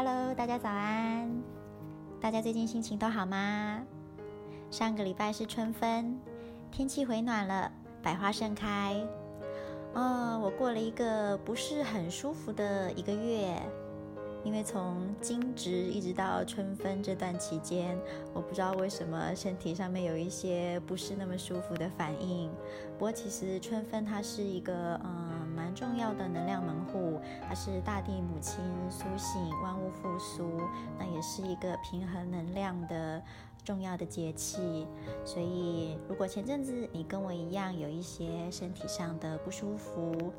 Hello，大家早安！大家最近心情都好吗？上个礼拜是春分，天气回暖了，百花盛开。哦，我过了一个不是很舒服的一个月。因为从惊蛰一直到春分这段期间，我不知道为什么身体上面有一些不是那么舒服的反应。不过其实春分它是一个嗯蛮重要的能量门户，它是大地母亲苏醒、万物复苏，那也是一个平衡能量的重要的节气。所以如果前阵子你跟我一样有一些身体上的不舒服，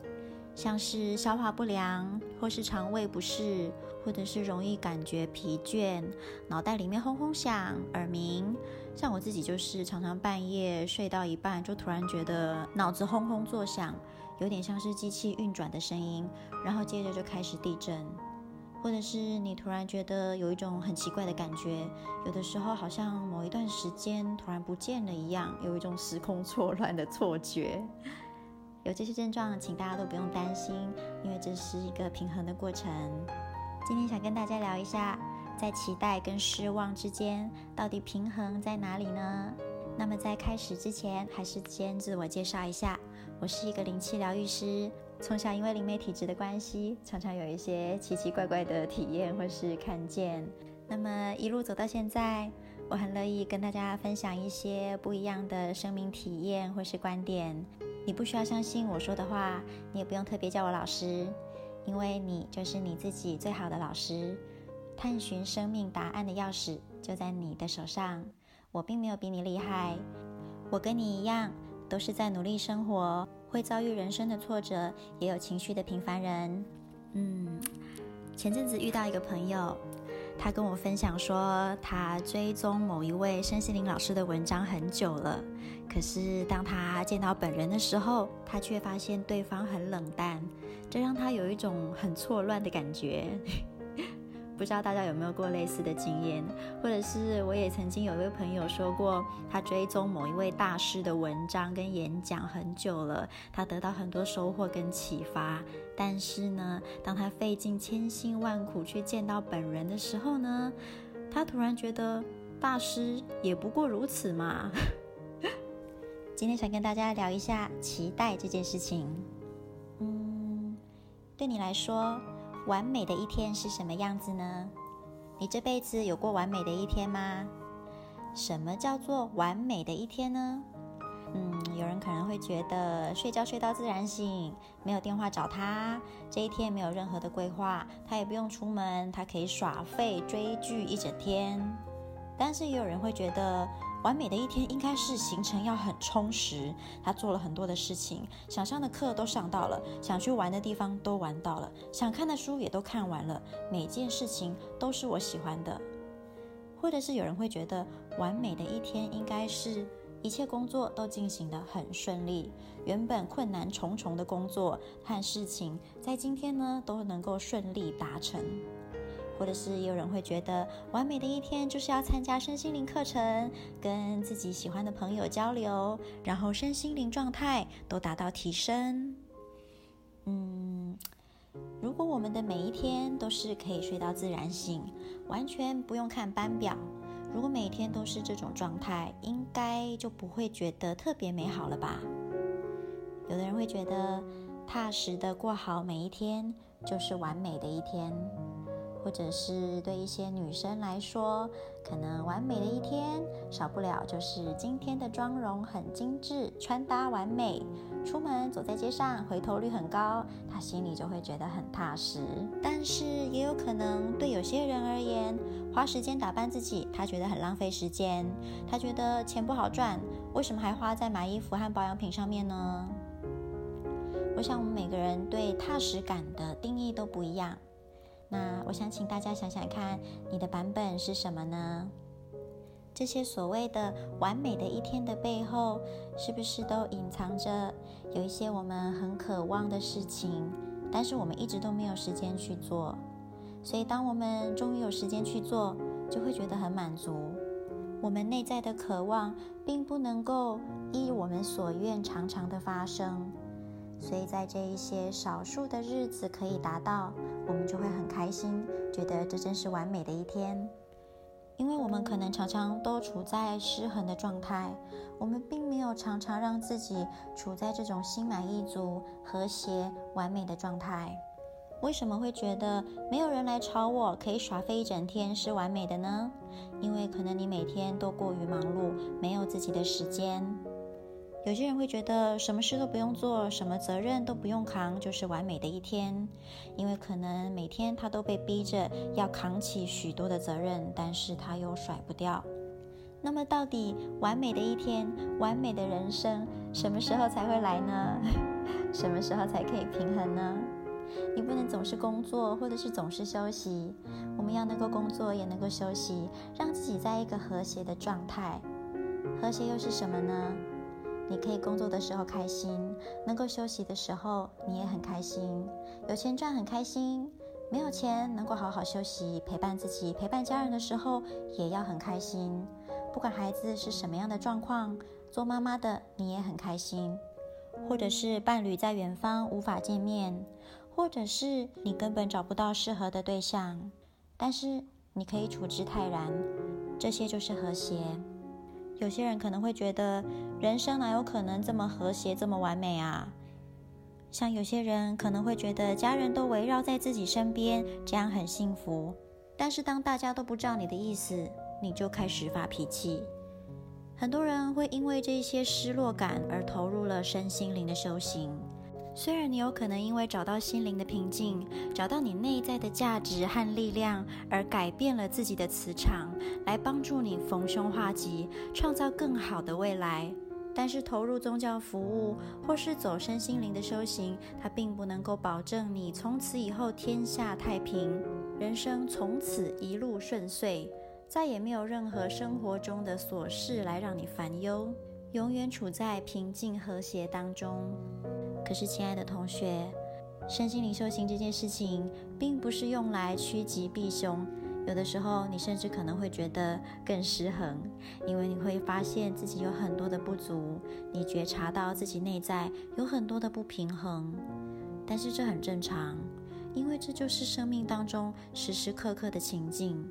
像是消化不良，或是肠胃不适，或者是容易感觉疲倦，脑袋里面轰轰响，耳鸣。像我自己就是常常半夜睡到一半，就突然觉得脑子轰轰作响，有点像是机器运转的声音，然后接着就开始地震。或者是你突然觉得有一种很奇怪的感觉，有的时候好像某一段时间突然不见了一样，有一种时空错乱的错觉。有这些症状，请大家都不用担心，因为这是一个平衡的过程。今天想跟大家聊一下，在期待跟失望之间，到底平衡在哪里呢？那么在开始之前，还是先自我介绍一下，我是一个灵气疗愈师，从小因为灵媒体质的关系，常常有一些奇奇怪怪的体验或是看见。那么一路走到现在，我很乐意跟大家分享一些不一样的生命体验或是观点。你不需要相信我说的话，你也不用特别叫我老师，因为你就是你自己最好的老师。探寻生命答案的钥匙就在你的手上。我并没有比你厉害，我跟你一样，都是在努力生活，会遭遇人生的挫折，也有情绪的平凡人。嗯，前阵子遇到一个朋友。他跟我分享说，他追踪某一位身心灵老师的文章很久了，可是当他见到本人的时候，他却发现对方很冷淡，这让他有一种很错乱的感觉。不知道大家有没有过类似的经验，或者是我也曾经有一位朋友说过，他追踪某一位大师的文章跟演讲很久了，他得到很多收获跟启发，但是呢，当他费尽千辛万苦去见到本人的时候呢，他突然觉得大师也不过如此嘛。今天想跟大家聊一下期待这件事情。嗯，对你来说，完美的一天是什么样子呢？你这辈子有过完美的一天吗？什么叫做完美的一天呢？嗯，有人可能会觉得睡觉睡到自然醒，没有电话找他，这一天没有任何的规划，他也不用出门，他可以耍废追剧一整天。但是也有人会觉得。完美的一天应该是行程要很充实，他做了很多的事情，想上的课都上到了，想去玩的地方都玩到了，想看的书也都看完了，每件事情都是我喜欢的。或者是有人会觉得，完美的一天应该是一切工作都进行得很顺利，原本困难重重的工作和事情，在今天呢都能够顺利达成。或者是有人会觉得，完美的一天就是要参加身心灵课程，跟自己喜欢的朋友交流，然后身心灵状态都达到提升。嗯，如果我们的每一天都是可以睡到自然醒，完全不用看班表，如果每天都是这种状态，应该就不会觉得特别美好了吧？有的人会觉得，踏实的过好每一天，就是完美的一天。或者是对一些女生来说，可能完美的一天少不了就是今天的妆容很精致，穿搭完美，出门走在街上回头率很高，她心里就会觉得很踏实。但是也有可能对有些人而言，花时间打扮自己，她觉得很浪费时间，她觉得钱不好赚，为什么还花在买衣服和保养品上面呢？我想我们每个人对踏实感的定义都不一样。那我想请大家想想看，你的版本是什么呢？这些所谓的完美的一天的背后，是不是都隐藏着有一些我们很渴望的事情，但是我们一直都没有时间去做？所以当我们终于有时间去做，就会觉得很满足。我们内在的渴望并不能够依我们所愿常常的发生。所以在这一些少数的日子可以达到，我们就会很开心，觉得这真是完美的一天。因为我们可能常常都处在失衡的状态，我们并没有常常让自己处在这种心满意足、和谐、完美的状态。为什么会觉得没有人来吵我，可以耍废一整天是完美的呢？因为可能你每天都过于忙碌，没有自己的时间。有些人会觉得什么事都不用做，什么责任都不用扛，就是完美的一天。因为可能每天他都被逼着要扛起许多的责任，但是他又甩不掉。那么，到底完美的一天、完美的人生，什么时候才会来呢？什么时候才可以平衡呢？你不能总是工作，或者是总是休息。我们要能够工作，也能够休息，让自己在一个和谐的状态。和谐又是什么呢？你可以工作的时候开心，能够休息的时候你也很开心。有钱赚很开心，没有钱能够好好休息，陪伴自己、陪伴家人的时候也要很开心。不管孩子是什么样的状况，做妈妈的你也很开心。或者是伴侣在远方无法见面，或者是你根本找不到适合的对象，但是你可以处之泰然，这些就是和谐。有些人可能会觉得，人生哪有可能这么和谐、这么完美啊？像有些人可能会觉得，家人都围绕在自己身边，这样很幸福。但是当大家都不知道你的意思，你就开始发脾气。很多人会因为这些失落感而投入了身心灵的修行。虽然你有可能因为找到心灵的平静，找到你内在的价值和力量，而改变了自己的磁场，来帮助你逢凶化吉，创造更好的未来。但是投入宗教服务或是走身心灵的修行，它并不能够保证你从此以后天下太平，人生从此一路顺遂，再也没有任何生活中的琐事来让你烦忧，永远处在平静和谐当中。可是，亲爱的同学，身心灵修行这件事情，并不是用来趋吉避凶。有的时候，你甚至可能会觉得更失衡，因为你会发现自己有很多的不足，你觉察到自己内在有很多的不平衡。但是这很正常，因为这就是生命当中时时刻刻的情境。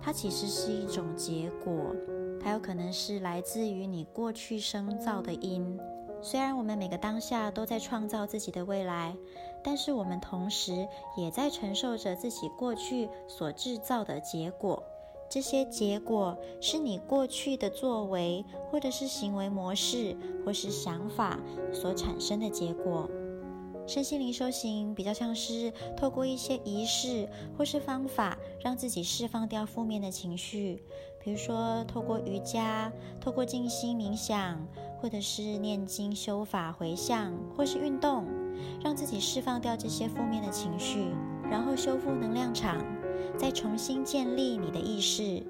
它其实是一种结果，它有可能是来自于你过去生造的因。虽然我们每个当下都在创造自己的未来，但是我们同时也在承受着自己过去所制造的结果。这些结果是你过去的作为，或者是行为模式，或是想法所产生的结果。身心灵修行比较像是透过一些仪式或是方法，让自己释放掉负面的情绪，比如说透过瑜伽，透过静心冥想。或者是念经、修法、回向，或是运动，让自己释放掉这些负面的情绪，然后修复能量场，再重新建立你的意识。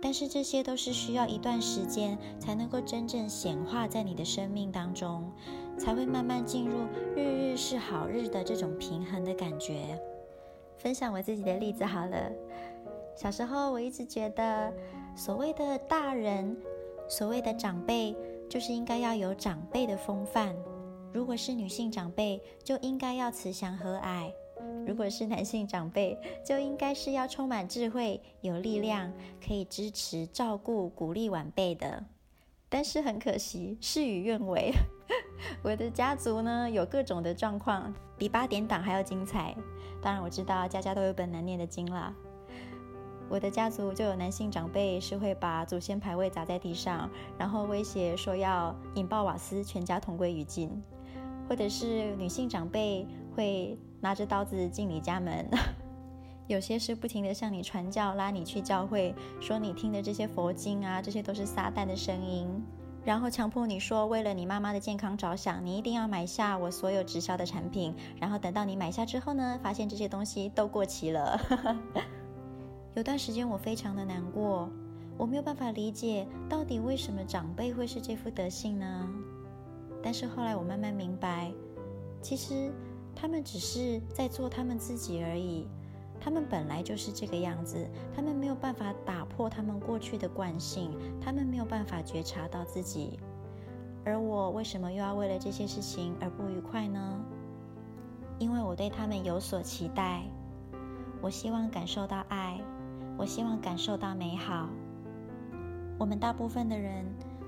但是这些都是需要一段时间才能够真正显化在你的生命当中，才会慢慢进入日日是好日的这种平衡的感觉。分享我自己的例子好了，小时候我一直觉得，所谓的大人，所谓的长辈。就是应该要有长辈的风范，如果是女性长辈，就应该要慈祥和蔼；如果是男性长辈，就应该是要充满智慧、有力量，可以支持、照顾、鼓励晚辈的。但是很可惜，事与愿违，我的家族呢，有各种的状况，比八点档还要精彩。当然我知道，家家都有本难念的经啦。我的家族就有男性长辈是会把祖先牌位砸在地上，然后威胁说要引爆瓦斯，全家同归于尽；或者是女性长辈会拿着刀子进你家门，有些是不停地向你传教，拉你去教会，说你听的这些佛经啊，这些都是撒旦的声音，然后强迫你说，为了你妈妈的健康着想，你一定要买下我所有直销的产品，然后等到你买下之后呢，发现这些东西都过期了。有段时间我非常的难过，我没有办法理解到底为什么长辈会是这副德性呢？但是后来我慢慢明白，其实他们只是在做他们自己而已，他们本来就是这个样子，他们没有办法打破他们过去的惯性，他们没有办法觉察到自己。而我为什么又要为了这些事情而不愉快呢？因为我对他们有所期待。我希望感受到爱，我希望感受到美好。我们大部分的人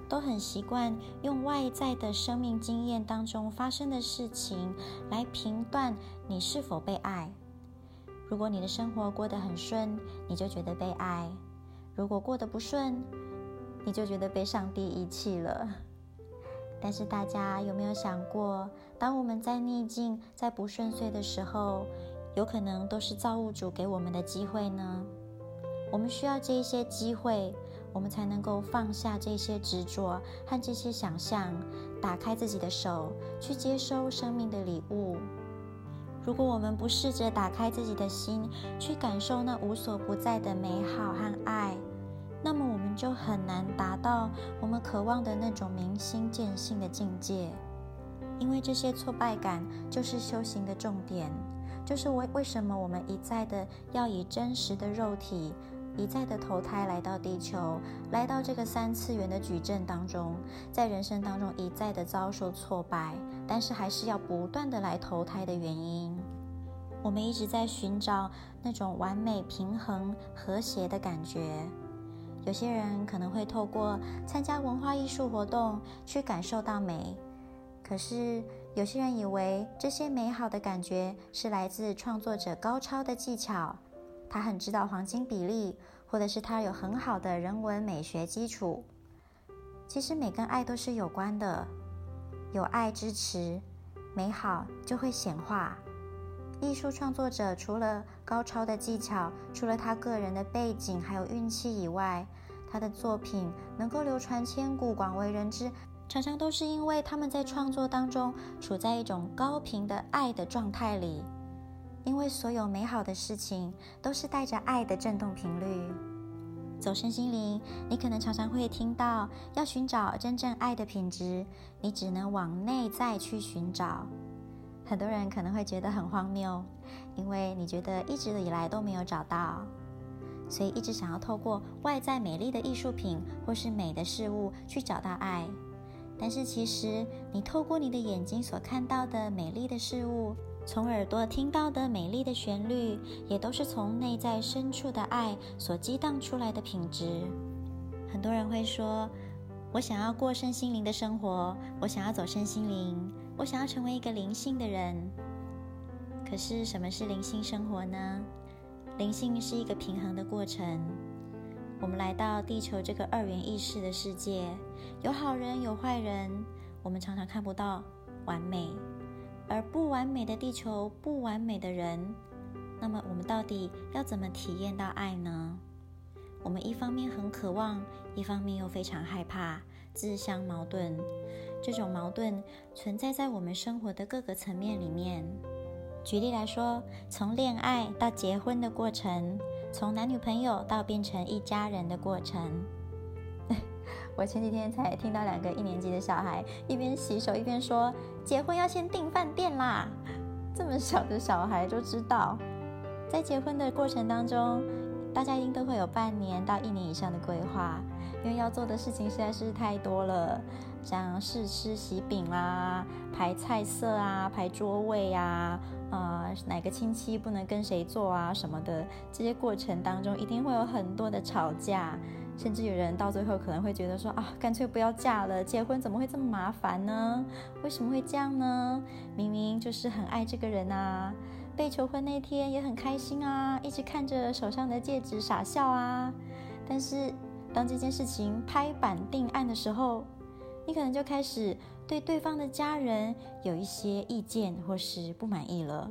都很习惯用外在的生命经验当中发生的事情来评断你是否被爱。如果你的生活过得很顺，你就觉得被爱；如果过得不顺，你就觉得被上帝遗弃了。但是大家有没有想过，当我们在逆境、在不顺遂的时候，有可能都是造物主给我们的机会呢？我们需要这一些机会，我们才能够放下这些执着和这些想象，打开自己的手，去接收生命的礼物。如果我们不试着打开自己的心，去感受那无所不在的美好和爱，那么我们就很难达到我们渴望的那种明心见性的境界，因为这些挫败感就是修行的重点，就是为为什么我们一再的要以真实的肉体，一再的投胎来到地球，来到这个三次元的矩阵当中，在人生当中一再的遭受挫败，但是还是要不断的来投胎的原因。我们一直在寻找那种完美、平衡、和谐的感觉。有些人可能会透过参加文化艺术活动去感受到美，可是有些人以为这些美好的感觉是来自创作者高超的技巧，他很知道黄金比例，或者是他有很好的人文美学基础。其实美跟爱都是有关的，有爱支持，美好就会显化。艺术创作者除了高超的技巧，除了他个人的背景还有运气以外，他的作品能够流传千古、广为人知，常常都是因为他们在创作当中处在一种高频的爱的状态里。因为所有美好的事情都是带着爱的振动频率。走身心灵，你可能常常会听到，要寻找真正爱的品质，你只能往内在去寻找。很多人可能会觉得很荒谬，因为你觉得一直以来都没有找到，所以一直想要透过外在美丽的艺术品或是美的事物去找到爱。但是其实，你透过你的眼睛所看到的美丽的事物，从耳朵听到的美丽的旋律，也都是从内在深处的爱所激荡出来的品质。很多人会说：“我想要过身心灵的生活，我想要走身心灵。”我想要成为一个灵性的人，可是什么是灵性生活呢？灵性是一个平衡的过程。我们来到地球这个二元意识的世界，有好人有坏人，我们常常看不到完美，而不完美的地球，不完美的人，那么我们到底要怎么体验到爱呢？我们一方面很渴望，一方面又非常害怕，自相矛盾。这种矛盾存在在我们生活的各个层面里面。举例来说，从恋爱到结婚的过程，从男女朋友到变成一家人的过程。我前几天才听到两个一年级的小孩一边洗手一边说：“结婚要先订饭店啦！” 这么小的小孩就知道，在结婚的过程当中，大家一定都会有半年到一年以上的规划，因为要做的事情实在是太多了。像试吃喜饼啦，排菜色啊，排桌位啊，啊，哪个亲戚不能跟谁坐啊什么的，这些过程当中一定会有很多的吵架，甚至有人到最后可能会觉得说啊，干脆不要嫁了，结婚怎么会这么麻烦呢？为什么会这样呢？明明就是很爱这个人啊，被求婚那天也很开心啊，一直看着手上的戒指傻笑啊，但是当这件事情拍板定案的时候，你可能就开始对对方的家人有一些意见或是不满意了。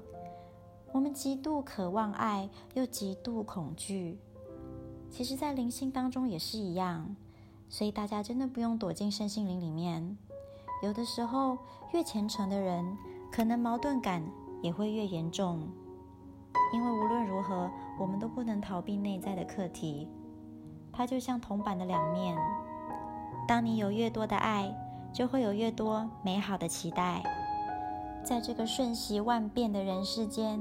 我们极度渴望爱，又极度恐惧。其实，在灵性当中也是一样，所以大家真的不用躲进身心灵里面。有的时候，越虔诚的人，可能矛盾感也会越严重，因为无论如何，我们都不能逃避内在的课题。它就像铜板的两面。当你有越多的爱，就会有越多美好的期待。在这个瞬息万变的人世间，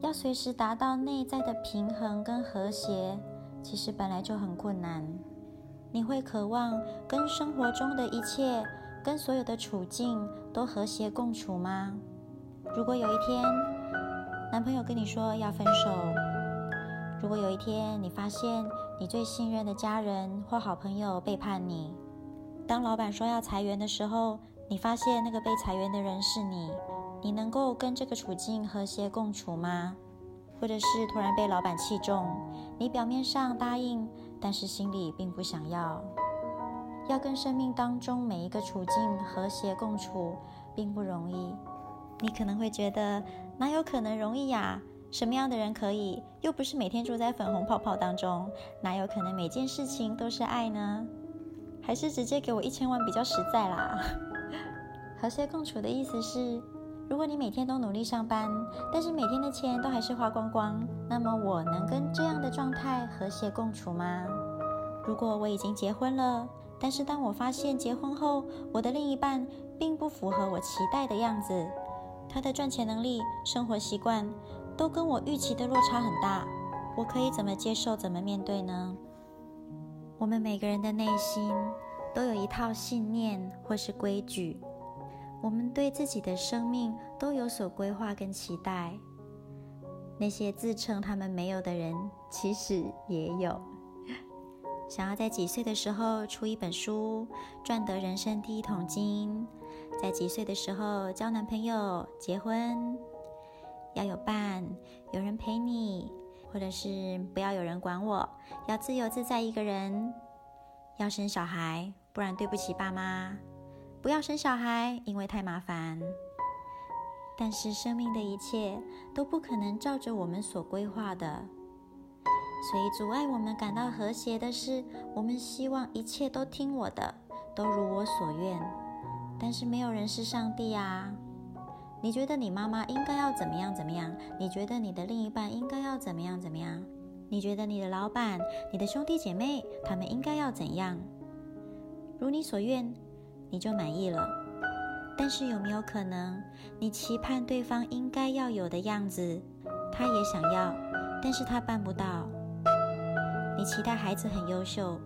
要随时达到内在的平衡跟和谐，其实本来就很困难。你会渴望跟生活中的一切、跟所有的处境都和谐共处吗？如果有一天，男朋友跟你说要分手，如果有一天你发现你最信任的家人或好朋友背叛你，当老板说要裁员的时候，你发现那个被裁员的人是你，你能够跟这个处境和谐共处吗？或者是突然被老板器重，你表面上答应，但是心里并不想要。要跟生命当中每一个处境和谐共处，并不容易。你可能会觉得，哪有可能容易呀？什么样的人可以？又不是每天住在粉红泡泡当中，哪有可能每件事情都是爱呢？还是直接给我一千万比较实在啦。和谐共处的意思是，如果你每天都努力上班，但是每天的钱都还是花光光，那么我能跟这样的状态和谐共处吗？如果我已经结婚了，但是当我发现结婚后我的另一半并不符合我期待的样子，他的赚钱能力、生活习惯，都跟我预期的落差很大，我可以怎么接受、怎么面对呢？我们每个人的内心都有一套信念或是规矩，我们对自己的生命都有所规划跟期待。那些自称他们没有的人，其实也有。想要在几岁的时候出一本书，赚得人生第一桶金；在几岁的时候交男朋友、结婚。要有伴，有人陪你，或者是不要有人管我，要自由自在一个人。要生小孩，不然对不起爸妈。不要生小孩，因为太麻烦。但是生命的一切都不可能照着我们所规划的，所以阻碍我们感到和谐的是，我们希望一切都听我的，都如我所愿。但是没有人是上帝啊。你觉得你妈妈应该要怎么样怎么样？你觉得你的另一半应该要怎么样怎么样？你觉得你的老板、你的兄弟姐妹他们应该要怎样？如你所愿，你就满意了。但是有没有可能，你期盼对方应该要有的样子，他也想要，但是他办不到？你期待孩子很优秀，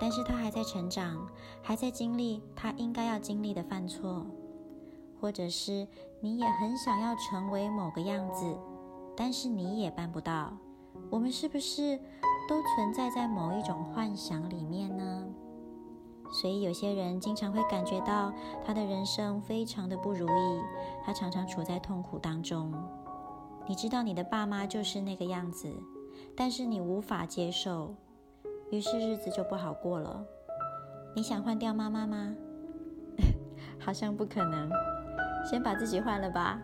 但是他还在成长，还在经历他应该要经历的犯错。或者是你也很想要成为某个样子，但是你也办不到。我们是不是都存在在某一种幻想里面呢？所以有些人经常会感觉到他的人生非常的不如意，他常常处在痛苦当中。你知道你的爸妈就是那个样子，但是你无法接受，于是日子就不好过了。你想换掉妈妈吗？好像不可能。先把自己换了吧，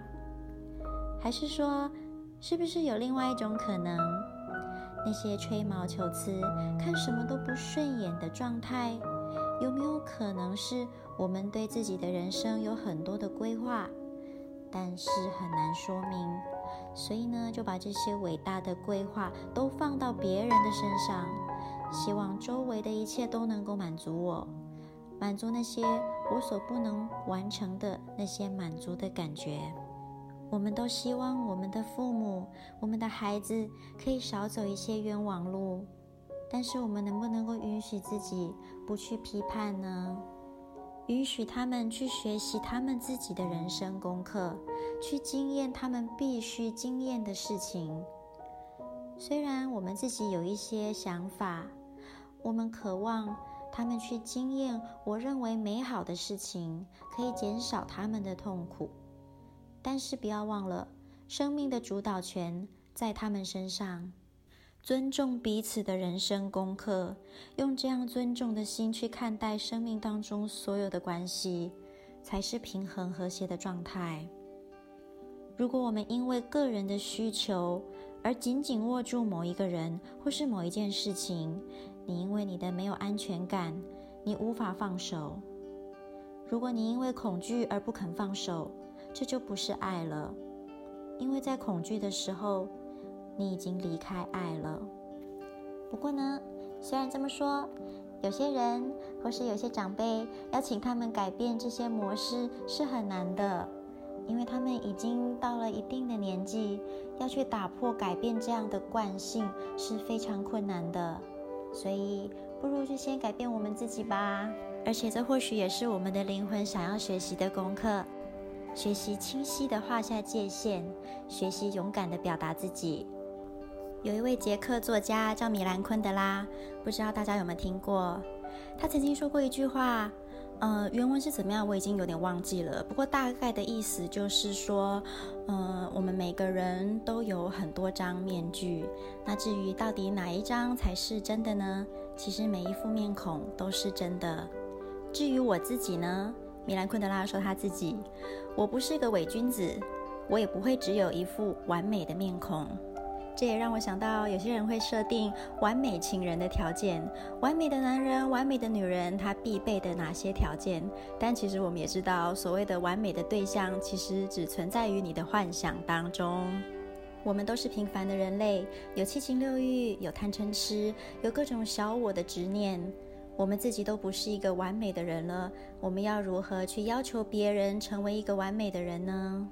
还是说，是不是有另外一种可能？那些吹毛求疵、看什么都不顺眼的状态，有没有可能是我们对自己的人生有很多的规划，但是很难说明，所以呢，就把这些伟大的规划都放到别人的身上，希望周围的一切都能够满足我。满足那些我所不能完成的那些满足的感觉。我们都希望我们的父母、我们的孩子可以少走一些冤枉路，但是我们能不能够允许自己不去批判呢？允许他们去学习他们自己的人生功课，去经验他们必须经验的事情。虽然我们自己有一些想法，我们渴望。他们去经验我认为美好的事情，可以减少他们的痛苦。但是不要忘了，生命的主导权在他们身上。尊重彼此的人生功课，用这样尊重的心去看待生命当中所有的关系，才是平衡和谐的状态。如果我们因为个人的需求而紧紧握住某一个人或是某一件事情，你因为你的没有安全感，你无法放手。如果你因为恐惧而不肯放手，这就不是爱了。因为在恐惧的时候，你已经离开爱了。不过呢，虽然这么说，有些人或是有些长辈要请他们改变这些模式是很难的，因为他们已经到了一定的年纪，要去打破改变这样的惯性是非常困难的。所以，不如就先改变我们自己吧。而且，这或许也是我们的灵魂想要学习的功课：学习清晰地画下界限，学习勇敢地表达自己。有一位捷克作家叫米兰昆德拉，不知道大家有没有听过？他曾经说过一句话，呃，原文是怎么样，我已经有点忘记了。不过大概的意思就是说，呃，我们每个人都有很多张面具。那至于到底哪一张才是真的呢？其实每一副面孔都是真的。至于我自己呢，米兰昆德拉说他自己，我不是个伪君子，我也不会只有一副完美的面孔。这也让我想到，有些人会设定完美情人的条件，完美的男人、完美的女人，他必备的哪些条件？但其实我们也知道，所谓的完美的对象，其实只存在于你的幻想当中。我们都是平凡的人类，有七情六欲，有贪嗔痴，有各种小我的执念。我们自己都不是一个完美的人了，我们要如何去要求别人成为一个完美的人呢？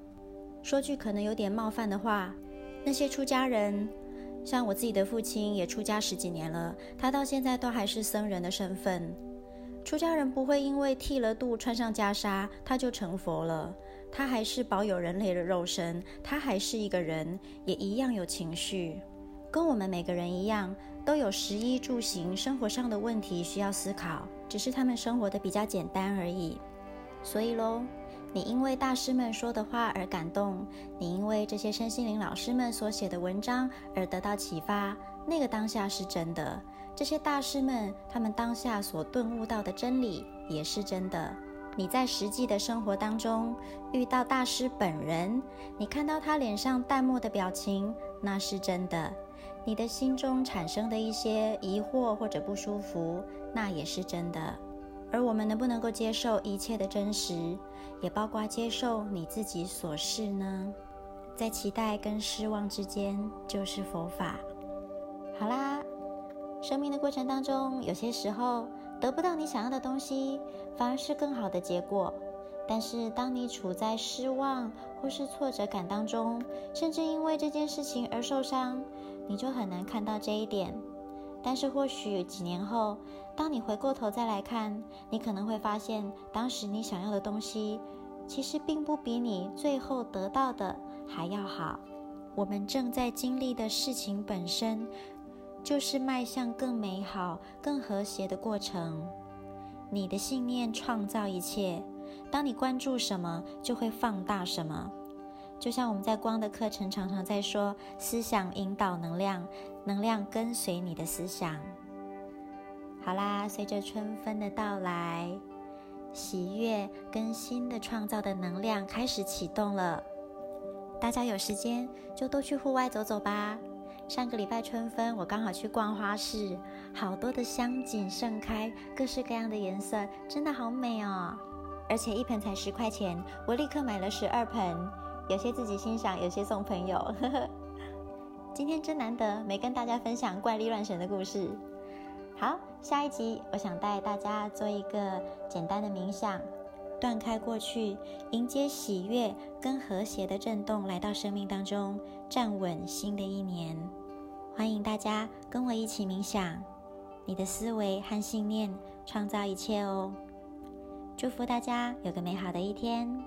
说句可能有点冒犯的话。那些出家人，像我自己的父亲也出家十几年了，他到现在都还是僧人的身份。出家人不会因为剃了度、穿上袈裟，他就成佛了，他还是保有人类的肉身，他还是一个人，也一样有情绪，跟我们每个人一样，都有食衣住行生活上的问题需要思考，只是他们生活的比较简单而已。所以喽。你因为大师们说的话而感动，你因为这些身心灵老师们所写的文章而得到启发，那个当下是真的。这些大师们他们当下所顿悟到的真理也是真的。你在实际的生活当中遇到大师本人，你看到他脸上淡漠的表情，那是真的。你的心中产生的一些疑惑或者不舒服，那也是真的。而我们能不能够接受一切的真实？也包括接受你自己所是呢？在期待跟失望之间，就是佛法。好啦，生命的过程当中，有些时候得不到你想要的东西，反而是更好的结果。但是，当你处在失望或是挫折感当中，甚至因为这件事情而受伤，你就很难看到这一点。但是，或许几年后，当你回过头再来看，你可能会发现，当时你想要的东西，其实并不比你最后得到的还要好。我们正在经历的事情本身，就是迈向更美好、更和谐的过程。你的信念创造一切，当你关注什么，就会放大什么。就像我们在光的课程常常在说，思想引导能量，能量跟随你的思想。好啦，随着春分的到来，喜悦跟新的创造的能量开始启动了。大家有时间就都去户外走走吧。上个礼拜春分，我刚好去逛花市，好多的香景盛开，各式各样的颜色，真的好美哦。而且一盆才十块钱，我立刻买了十二盆。有些自己欣赏，有些送朋友。呵呵，今天真难得，没跟大家分享怪力乱神的故事。好，下一集我想带大家做一个简单的冥想，断开过去，迎接喜悦跟和谐的震动来到生命当中，站稳新的一年。欢迎大家跟我一起冥想，你的思维和信念创造一切哦。祝福大家有个美好的一天。